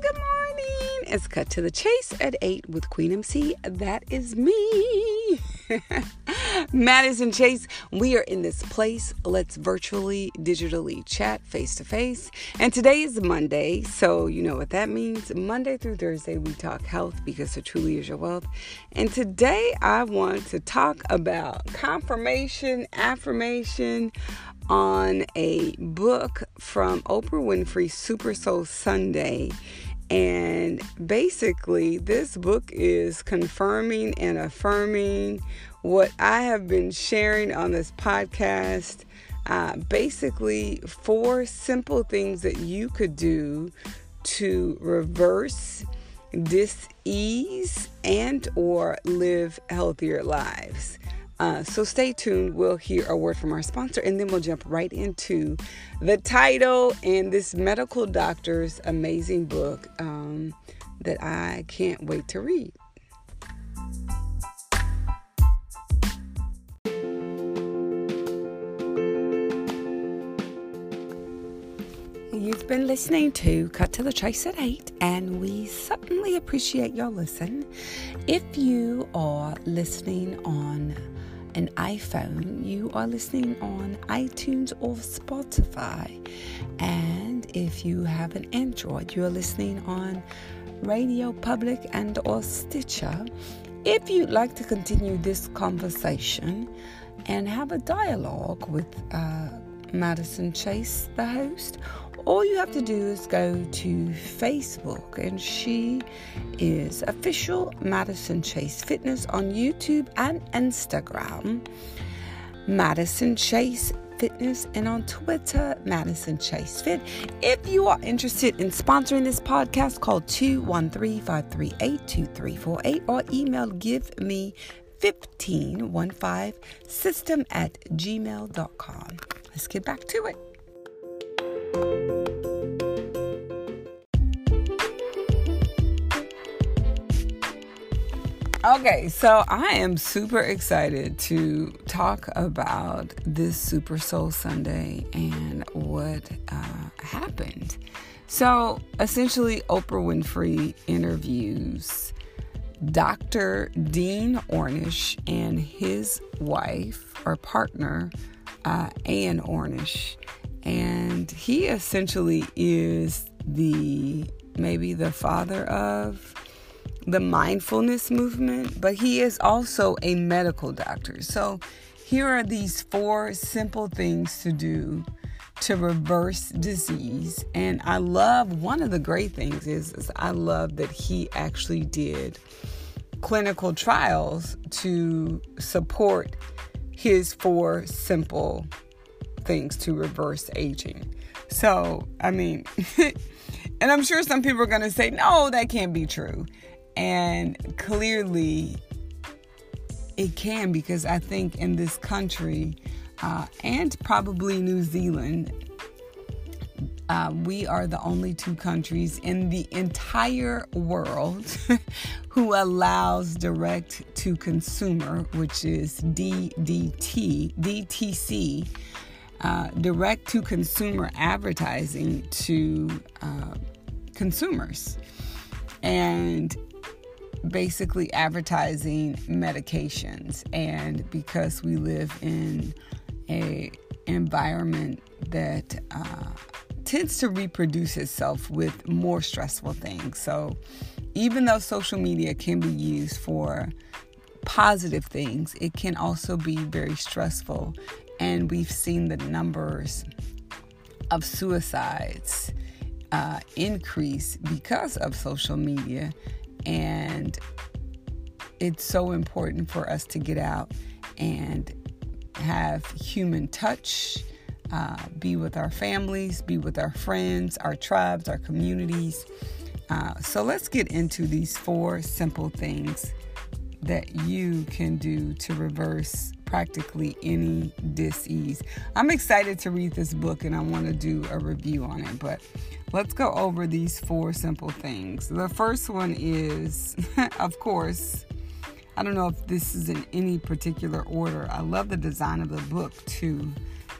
good morning. It's cut to the chase at 8 with Queen MC. That is me. Madison Chase, we are in this place. Let's virtually, digitally chat face to face. And today is Monday, so you know what that means. Monday through Thursday, we talk health because it truly is your wealth. And today, I want to talk about confirmation, affirmation on a book from Oprah Winfrey, Super Soul Sunday. And basically, this book is confirming and affirming what I have been sharing on this podcast. Uh, basically, four simple things that you could do to reverse dis-ease and or live healthier lives. Uh, so stay tuned. We'll hear a word from our sponsor and then we'll jump right into the title and this medical doctor's amazing book um, that I can't wait to read. You've been listening to Cut to the Chase at 8, and we certainly appreciate your listen. If you are listening on an iPhone, you are listening on iTunes or Spotify. And if you have an Android, you are listening on Radio Public and or Stitcher. If you'd like to continue this conversation and have a dialogue with uh, Madison Chase, the host, all you have to do is go to Facebook, and she is official Madison Chase Fitness on YouTube and Instagram. Madison Chase Fitness and on Twitter, Madison Chase Fit. If you are interested in sponsoring this podcast, call 213 538 2348 or email give me 1515 system at gmail.com. Let's get back to it. Okay, so I am super excited to talk about this Super Soul Sunday and what uh, happened. So essentially, Oprah Winfrey interviews Dr. Dean Ornish and his wife or partner, uh, Anne Ornish. And he essentially is the maybe the father of the mindfulness movement, but he is also a medical doctor. So here are these four simple things to do to reverse disease. And I love one of the great things is, is I love that he actually did clinical trials to support his four simple things to reverse aging. So, I mean, and I'm sure some people are going to say, no, that can't be true. And clearly, it can because I think in this country uh, and probably New Zealand, uh, we are the only two countries in the entire world who allows direct to consumer, which is DDT, DTC, uh, direct to consumer advertising to uh, consumers. And basically advertising medications and because we live in a environment that uh, tends to reproduce itself with more stressful things so even though social media can be used for positive things it can also be very stressful and we've seen the numbers of suicides uh, increase because of social media and it's so important for us to get out and have human touch, uh, be with our families, be with our friends, our tribes, our communities. Uh, so let's get into these four simple things that you can do to reverse practically any disease. I'm excited to read this book and I want to do a review on it, but let's go over these four simple things. The first one is, of course, I don't know if this is in any particular order. I love the design of the book too,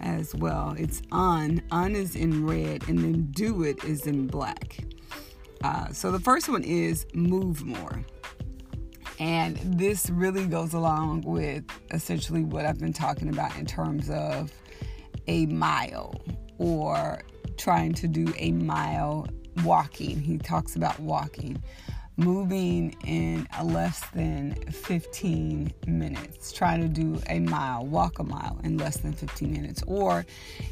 as well. It's on, on is in red, and then do it is in black. Uh, so the first one is move more. And this really goes along with essentially what I've been talking about in terms of a mile or trying to do a mile walking. He talks about walking moving in less than 15 minutes. Try to do a mile, walk a mile in less than 15 minutes. Or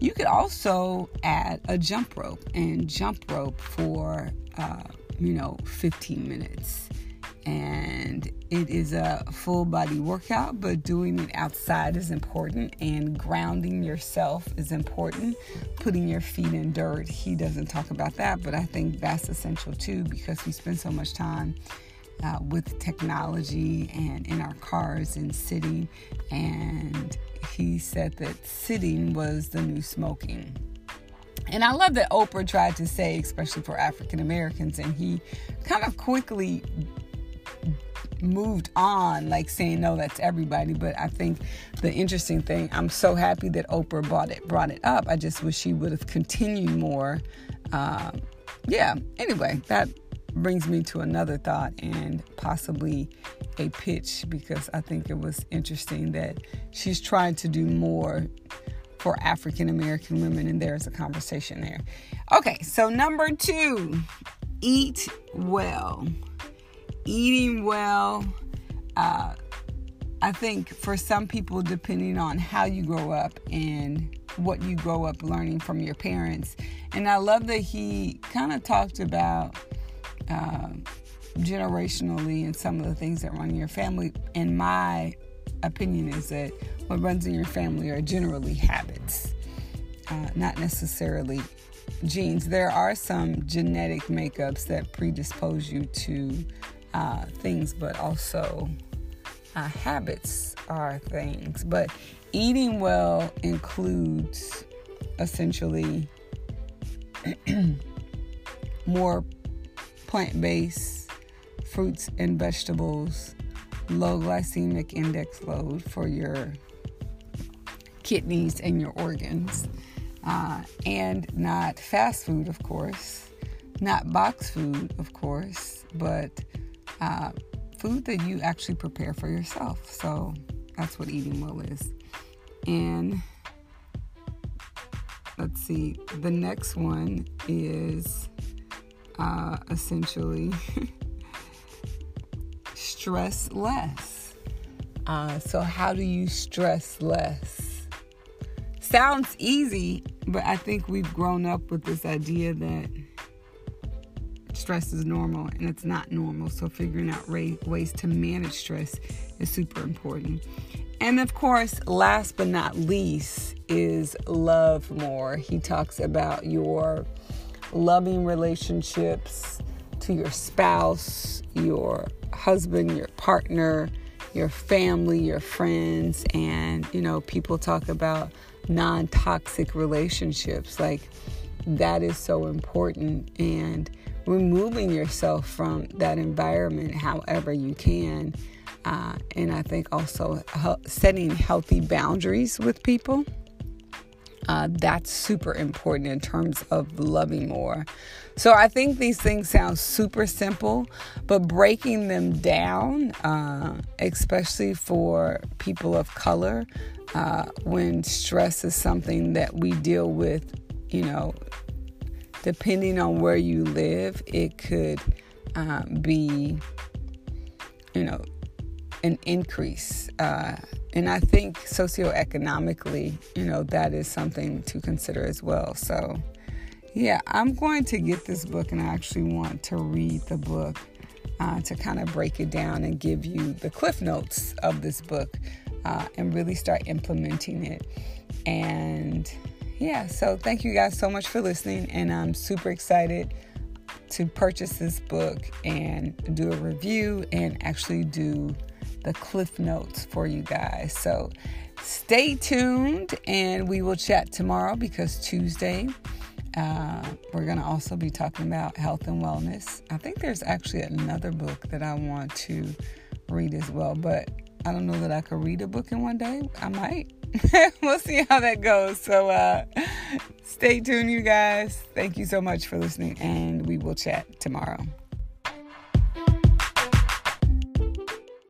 you could also add a jump rope and jump rope for, uh, you know, 15 minutes and it is a full body workout, but doing it outside is important, and grounding yourself is important. Putting your feet in dirt, he doesn't talk about that, but I think that's essential too because we spend so much time. Uh, with technology and in our cars and sitting, and he said that sitting was the new smoking. And I love that Oprah tried to say, especially for African Americans, and he kind of quickly moved on, like saying no, that's everybody. But I think the interesting thing, I'm so happy that Oprah brought it brought it up. I just wish she would have continued more. Uh, yeah. Anyway, that brings me to another thought and possibly a pitch because I think it was interesting that she's trying to do more for African American women, and there's a conversation there. Okay, so number two, eat well eating well. Uh, I think for some people, depending on how you grow up and what you grow up learning from your parents, and I love that he kind of talked about uh, generationally and some of the things that run in your family. And my opinion is that what runs in your family are generally habits, uh, not necessarily genes. There are some genetic makeups that predispose you to uh, things, but also uh, habits are things. But eating well includes essentially more plant based fruits and vegetables, low glycemic index load for your kidneys and your organs, uh, and not fast food, of course, not box food, of course, but uh, food that you actually prepare for yourself. So that's what eating well is. And let's see, the next one is uh, essentially stress less. Uh, so, how do you stress less? Sounds easy, but I think we've grown up with this idea that stress is normal and it's not normal. So, figuring out ways to manage stress is super important. And of course, last but not least, is love more. He talks about your loving relationships to your spouse, your husband, your partner, your family, your friends, and you know, people talk about non toxic relationships. Like, that is so important. And removing yourself from that environment however you can. Uh, and I think also setting healthy boundaries with people. Uh, that's super important in terms of loving more. So I think these things sound super simple, but breaking them down, uh, especially for people of color, uh, when stress is something that we deal with, you know, depending on where you live, it could uh, be, you know, an increase. Uh, and I think socioeconomically, you know, that is something to consider as well. So, yeah, I'm going to get this book and I actually want to read the book uh, to kind of break it down and give you the cliff notes of this book uh, and really start implementing it. And yeah, so thank you guys so much for listening, and I'm super excited to purchase this book and do a review and actually do the cliff notes for you guys. So stay tuned, and we will chat tomorrow because Tuesday. Uh, we're going to also be talking about health and wellness. I think there's actually another book that I want to read as well, but I don't know that I could read a book in one day. I might. we'll see how that goes. So, uh, Stay tuned, you guys. Thank you so much for listening, and we will chat tomorrow.